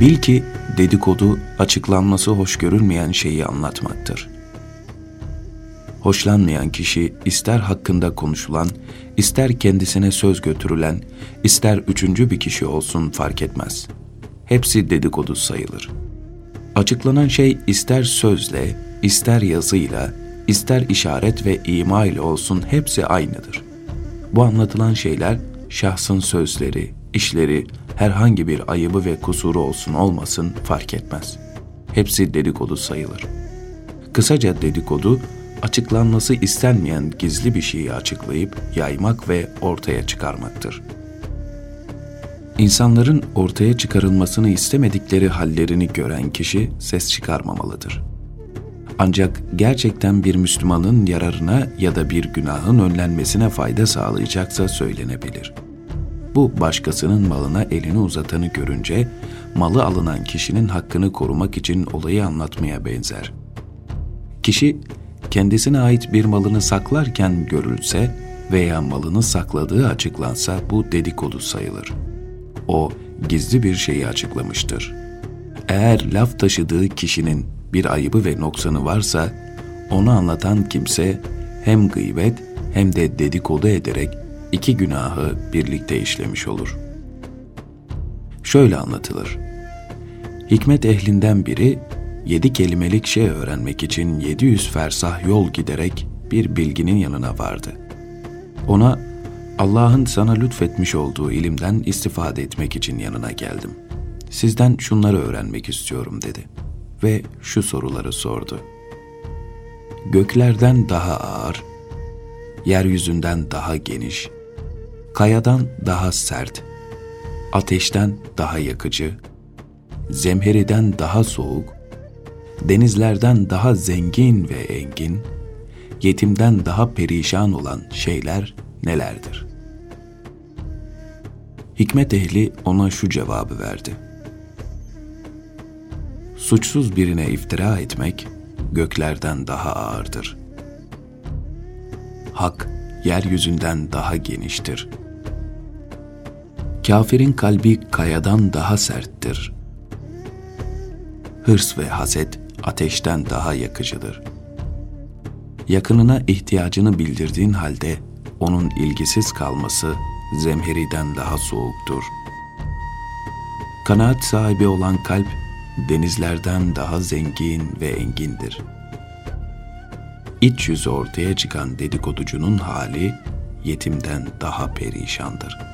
Bil ki dedikodu açıklanması hoş görülmeyen şeyi anlatmaktır. Hoşlanmayan kişi ister hakkında konuşulan, ister kendisine söz götürülen, ister üçüncü bir kişi olsun fark etmez. Hepsi dedikodu sayılır. Açıklanan şey ister sözle, ister yazıyla, ister işaret ve ima ile olsun hepsi aynıdır. Bu anlatılan şeyler şahsın sözleri, işleri, herhangi bir ayıbı ve kusuru olsun olmasın fark etmez. Hepsi dedikodu sayılır. Kısaca dedikodu, açıklanması istenmeyen gizli bir şeyi açıklayıp yaymak ve ortaya çıkarmaktır. İnsanların ortaya çıkarılmasını istemedikleri hallerini gören kişi ses çıkarmamalıdır. Ancak gerçekten bir Müslümanın yararına ya da bir günahın önlenmesine fayda sağlayacaksa söylenebilir.'' Bu başkasının malına elini uzatanı görünce malı alınan kişinin hakkını korumak için olayı anlatmaya benzer. Kişi kendisine ait bir malını saklarken görülse veya malını sakladığı açıklansa bu dedikodu sayılır. O gizli bir şeyi açıklamıştır. Eğer laf taşıdığı kişinin bir ayıbı ve noksanı varsa onu anlatan kimse hem gıybet hem de dedikodu ederek iki günahı birlikte işlemiş olur. Şöyle anlatılır. Hikmet ehlinden biri yedi kelimelik şey öğrenmek için 700 fersah yol giderek bir bilginin yanına vardı. Ona Allah'ın sana lütfetmiş olduğu ilimden istifade etmek için yanına geldim. Sizden şunları öğrenmek istiyorum dedi ve şu soruları sordu. Göklerden daha ağır, yeryüzünden daha geniş, kayadan daha sert, ateşten daha yakıcı, zemheriden daha soğuk, denizlerden daha zengin ve engin, yetimden daha perişan olan şeyler nelerdir? Hikmet ehli ona şu cevabı verdi. Suçsuz birine iftira etmek göklerden daha ağırdır. Hak yeryüzünden daha geniştir.'' Kafirin kalbi kayadan daha serttir. Hırs ve haset ateşten daha yakıcıdır. Yakınına ihtiyacını bildirdiğin halde onun ilgisiz kalması zemheriden daha soğuktur. Kanaat sahibi olan kalp denizlerden daha zengin ve engindir. İç yüzü ortaya çıkan dedikoducunun hali yetimden daha perişandır.''